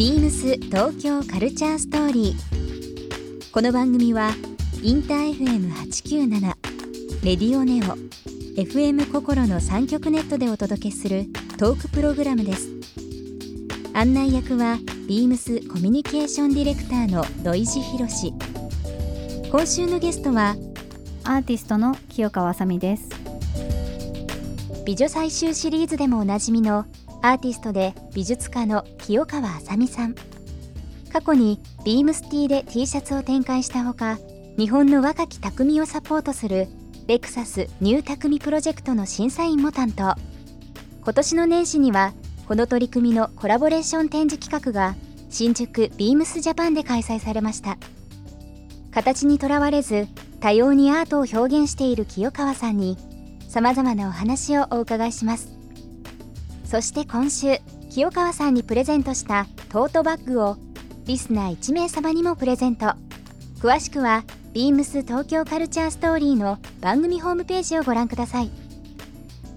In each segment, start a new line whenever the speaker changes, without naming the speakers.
ビームス東京カルチャーストーリー。この番組はインター FM897 レディオネオ FM 心の三極ネットでお届けするトークプログラムです。案内役はビームスコミュニケーションディレクターの土井博志。今週のゲストは
アーティストの清川あさみです
美女採集シリーズでもおなじみのアーティストで美術家の清川あさみさん。過去にビームスティーで T シャツを展開したほか日本の若き匠をサポートするレクサスニュー匠プロジェクトの審査員も担当。今年の年始にはこの取り組みのコラボレーション展示企画が新宿ビームスジャパンで開催されました。形にとらわれず多様にアートを表現している清川さんにさまざまなお話をお伺いします。そして今週清川さんにプレゼントしたトートバッグをリスナー1名様にもプレゼント詳しくはビームス東京カルチャーストーリーの番組ホームページをご覧ください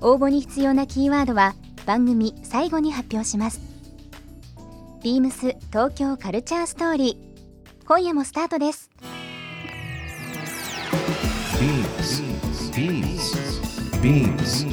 応募に必要なキーワードは番組最後に発表しますビームス東京カルチャーストーリー今夜もスタートです
Beams. Beams. Beams.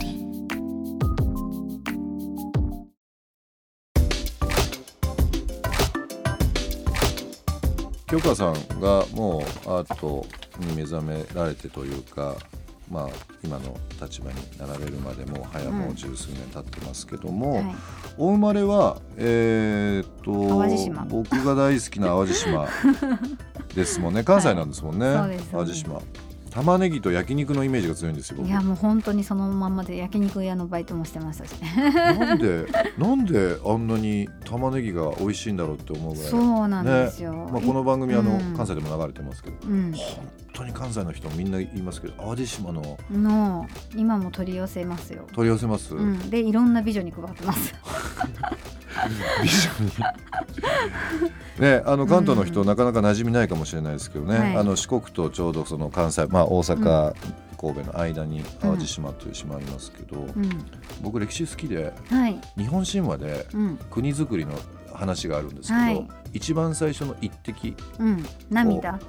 ー
清川さんがもうアートに目覚められてというか、まあ、今の立場になられるまでもう早もう十数年経ってますけども、
はい。
お生まれは、えーっと僕が大好きな淡路島ですもんね。関西なんですもんね、
はい。
淡路島玉ねぎと焼肉のイメージが強いんですよ僕。
いやもう本当にそのまんまで焼肉屋のバイトもしてましたし。
なんでなんであんなに玉ねぎが美味しいんだろうって思うぐらい。
そうなんですよ、
まあ、この番組あの、
うん。
関西でも流れてますけど。
うん。
本当に関西の人みんな言いますけど淡路島の。
の今も取り寄せますよ、
取り寄せます、
うん、でいろんな美女に配ってます。
美女に？ねあの関東の人、なかなか馴染みないかもしれないですけどね、
はい。
あの四国とちょうどその関西、まあ、大阪、神戸の間に淡路島という島ありますけど、
うん。
僕歴史好きで
はい。
日本神話で
うん。
国づくりの話があるんですけど、
はい。
一番最初の一滴
うん。涙。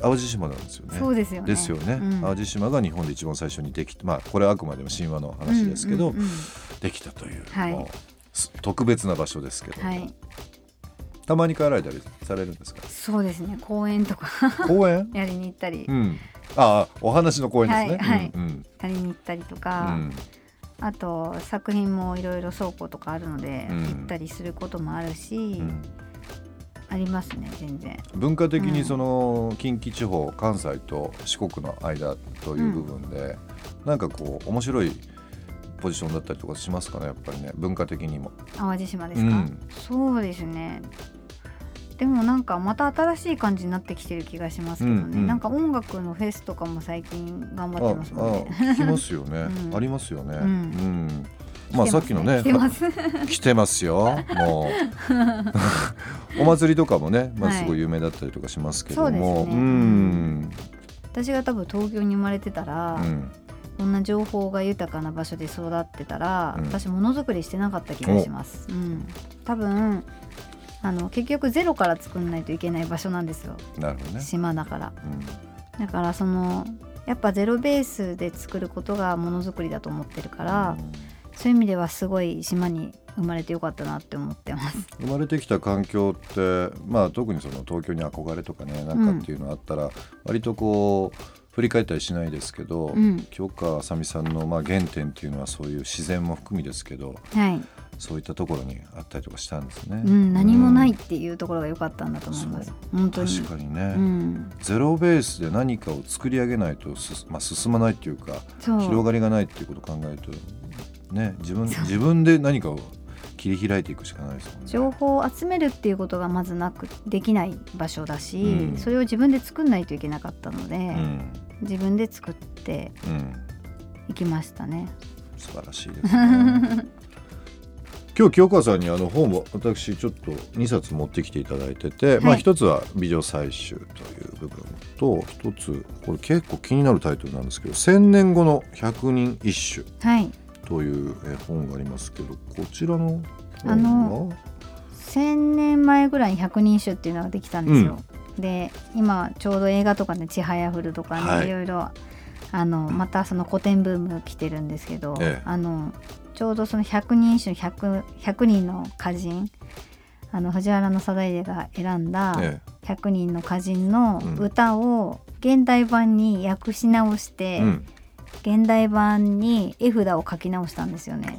淡路島なんですよね。
そうですよね。
ですよね、
うん。
淡路島が日本で一番最初にできたまあこれはあくまでも神話の話ですけど、できたという、
はい。
特別な場所ですけど、
はい
たまに帰られたりされるんですか？
そうですね。公園とか。
公園？
やりに行ったり。
うん。ああお話の公園ですね、
はいはい。
うん
借りに行ったりと
う
か、
ん。
あと作品もいろいろ倉庫とかあるので、
うん。
行ったりすることもあるし、
うん。
ありますね全然。
文化的にその近畿地方関西と四国の間という部分で、なんかこう面白いポジションだったりとかしますかねやっぱりね。文化的にも。
淡路島ですか、
うん。
そうですねでもなんかまた新しい感じになってきてる気がしますけどね、
うんうん。
なんか音楽のフェスとかも最近頑張
あ
ってますもんね。
ますよね、
うん。
ありますよね。
うん。
うん。まあさっきのね
来てます。
来てますよ。もう。お祭りとかもね、まあ、
はい。
すごい有名だったりとかしますけど
そう
も、
ですね。
ん。
私が多分東京に生まれてたら、
うん。
こんな情報が豊かな場所で育ってたら、
うん。
私ものづくりしてなかった気がします、うん、多分あの結局ゼロから作んないといけない場所なんですよ。
なるほどね。
島だから。
うん。
だからそのやっぱゼロベースで作ることがものづくりだと思ってるから、そういう意味ではすごい島に生まれてよかったなって思ってます。
生まれてきた環境って、まあ、特にその東京に憧れとかねなんかっていうのあったら、割とこう振り返ったりしないですけど、
うん。
清川あさみさんのまあ原点っていうのはそういう自然も含みですけど
はい、
そういったところにあったりとかしたんですね。
うん、何もないっ
うん
ていうところが良かったんだと思います。本当に。
確かにね、
うん、
ゼロベースで何かを作り上げないとす、まあ、進まないっていうか。広がりがないっていうことを考えるとね自分自分で何かを切り開いていくしかないですもんね。
情報を集めるっていうことがまずなくできない場所だし、
うん
それを自分で作んないといけなかったので、
うん
自分で作って
うん
いきましたね。
素晴らしいですね。今日清川さんにあの本を私ちょっと2冊持ってきていただいてて、まあ
はい
一つは美女採集という部分と一つこれ結構気になるタイトルなんですけど「千年後の百人一首
はい、」
というえ本がありますけどこちらの
あの1,000年前ぐらいに百人種っていうのができたんですよ。で今ちょうど映画とかね「ちはやふる」とかね、
はい。
い、ろいろあのまたその古典ブーム来てるんですけど、
ええ。
あのちょうどその百人一首 100, 100人の歌人あの藤原の貞家が選んだ
え
100人の歌人の
うん。
歌を現代版に訳し直して、現代版に絵札を書き直したんですよね。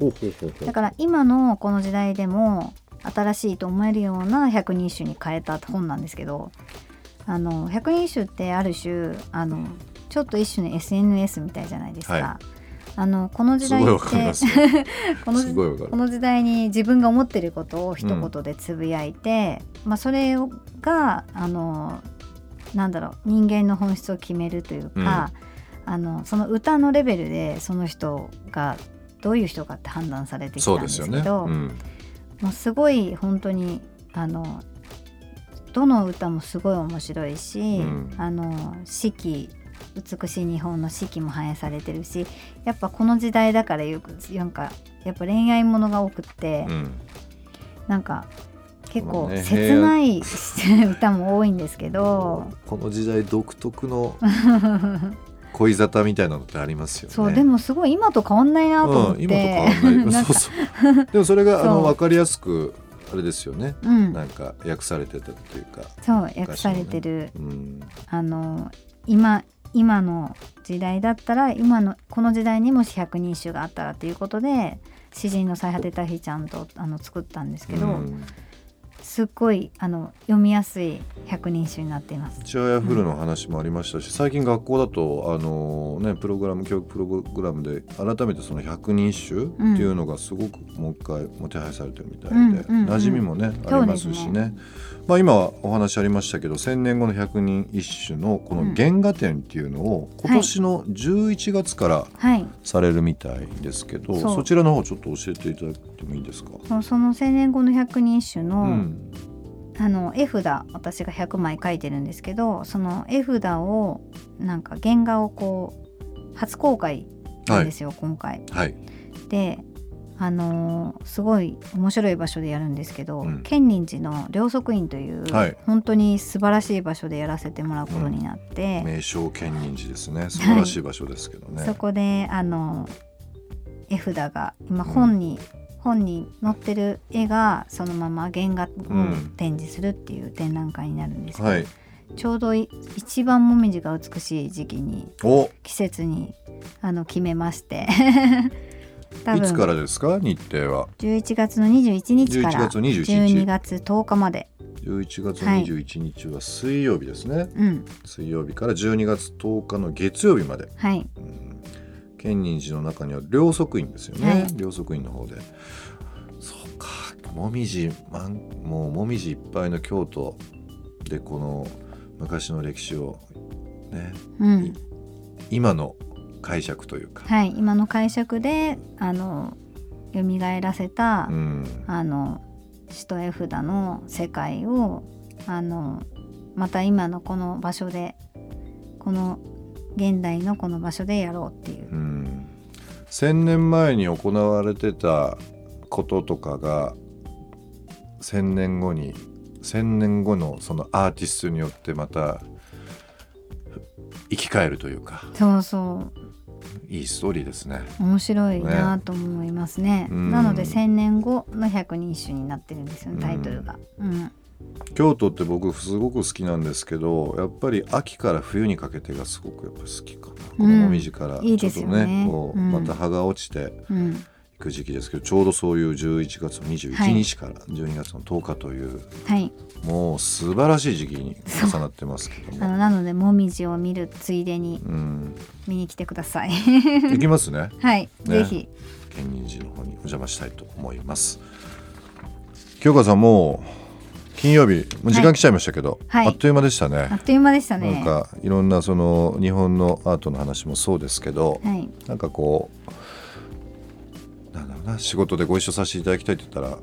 だから今のこの時代でも新しいと思えるような百人一首に変えた本なんですけどあの百人一首ってある種あのちょっと一種の SNS みたいじゃないですか。
は
あのこの時代 この時代に自分が思ってることを一言でつぶやいて、まあ、それがあのなんだろう人間の本質を決めるというか、あのその歌のレベルでその人がどういう人かって判断されてきた
ん
で
ですすよね、
けど、
うん。
もうすごい本当にあのどの歌もすごい面白いし、
うん。
あの四季美しい日本の四季も反映されてるしやっぱこの時代だからよくなんかやっぱ恋愛ものが多くって、
うん
なんか結構切ない歌も多いんですけど、
この時代独特の 恋沙汰みたいなのってありますよね。
そうでもすごい今と変わんないなと思っ
うん、
て、
今と変わんない。
なんか
そうそう。でもそれがあの分かりやすくあれですよね、
うん。
なんか訳されてたっていうか、
そう訳されてる。
うん、
あの今今の時代だったら今のこの時代にもし百人一首があったらということで詩人の最果てた日ちゃんとあの作ったんですけど、
うん。
すっごいあの読みやすい百人一首になっています。
チアヤフルの話もありましたし、最近学校だとあの、ね、プログラム教育プログラムで改めてその百人一首っていうのがすごくもう一回も手配されてるみたいで、
うんうん。うん
馴染みもね、
そう
ありますすしね。まあ、今はお話ありましたけど千年後の百人一首のこの原画展っていうのを今年の11月から
はい。
されるみたいですけど、
そ
ちらの方ちょっと教えていただいてもいいですか？
その青年後の百人一首の,、
うん。
あの絵札私が100枚書いてるんですけどその絵札をなんか原画をこう初公開なんですよ、今回。
はい、
であのーすごい面白い場所でやるんですけど、
うん。
建仁寺の両足院という、
はい。
本当に素晴らしい場所でやらせてもらうことになって、
名称建仁寺ですね。素晴らしい場所ですけどね。
そこであの絵札が今
うん
本に、本に載ってる絵がそのまま原画を
うん
展示するっていう展覧会になるんですけど、
はい、
ちょうどい一番もみじが美しい時期に
お。
季節にあの決めまして。多
いつか
分
らですか？日程は。
11月の21日から
11月21日。
12月10日まで、
11月21日は水曜日ですね、
うん。
水曜日から12月10日の月曜日まで、
はい、
うん、建仁寺の中には両足院ですよね、
はい。
両足院の方で。そうか。もみじまんもうもみじいっぱいの京都でこの昔の歴史をね
うん。
今の解釈というか、
はい、今の解釈であの蘇らせた、
うん、
あの詩と絵札の世界をあのまた今のこの場所でこの現代のこの場所でやろうっていう。
う。ん、1,000年前に行われてたこととかが1,000年後に1,000年後のそのアーティストによってまた生き返るというか。
そうそう。
いいストーリーですね。
面白いなと思いますね。
うん。
なので千年後の百人一首になってるんですよねタイトルが、うん
京都って僕すごく好きなんですけどやっぱり秋から冬にかけてがすごくやっぱ好きかな、このもみじからちょっと
ね
ねこう
うん。
また葉が落ちて
うん、
いく時期ですけどちょうどそういう11月の21日から12月の10日という、
はい。
もう素晴らしい時期に重なってますけども。
あのなのでもみじを見るついでに
うん、
見に来てください。
行きますね。
はい、ぜひ。
建仁寺の方にお邪魔したいと思います。京香さんもう金曜日もう時間来ちゃいましたけど、
はい。
あっという間でしたね、
あっという間でしたね。
なんかいろんなその日本のアートの話もそうですけど、
はい。
なんかこうなんだろうな仕事でご一緒させていただきたいって言ったら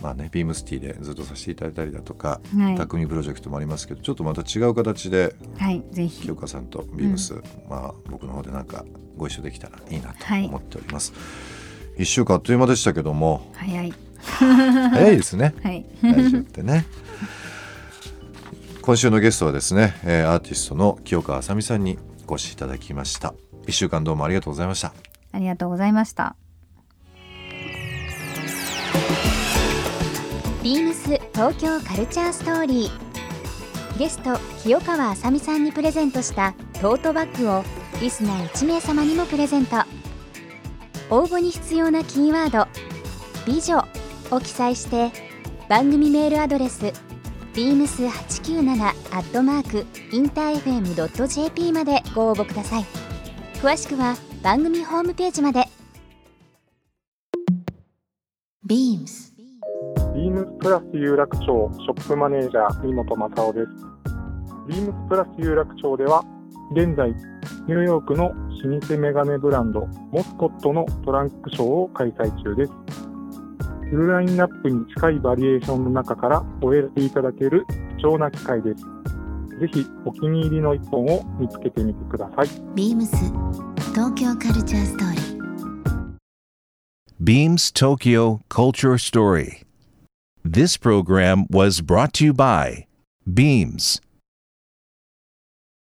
まあねビームスティでずっとさせていただいたりだとか、
はい。
匠プロジェクトもありますけどちょっとまた違う形で
はいぜひ。
清香さんとビームス、まあ僕の方でなんかご一緒できたらいいなと
はい。
思っております、一週間あっという間でしたけども
早い
早いですね。
はい。
来週ってね。今週のゲストはですね、えーアーティストの清川あさみさんにお越しいただきました。一週間どうもありがとうございました。
ありがとうございました。
ビームス東京カルチャーストーリー。ゲスト清川あさみさんにプレゼントしたトートバッグをリスナー1名様にもプレゼント。応募に必要なキーワード「美女」を記載して番組メールアドレス beams897 アットマークインター FM.jp までご応募ください詳しくは番組ホームページまで
BEAMS
ビームスプラス有楽町ショップマネージャー、三本正夫です。ビームスプラス有楽町では、現在、ニューヨークの老舗メガネブランド、モスコットのトランクショーを開催中です。フルラインナップに近いバリエーションの中からお選びいただける貴重な機会です。ぜひお気に入りの一本を見つけてみてください。
BEAMS 東京カルチャーストーリー
Beams Tokyo Culture Story. This program was brought to you by Beams.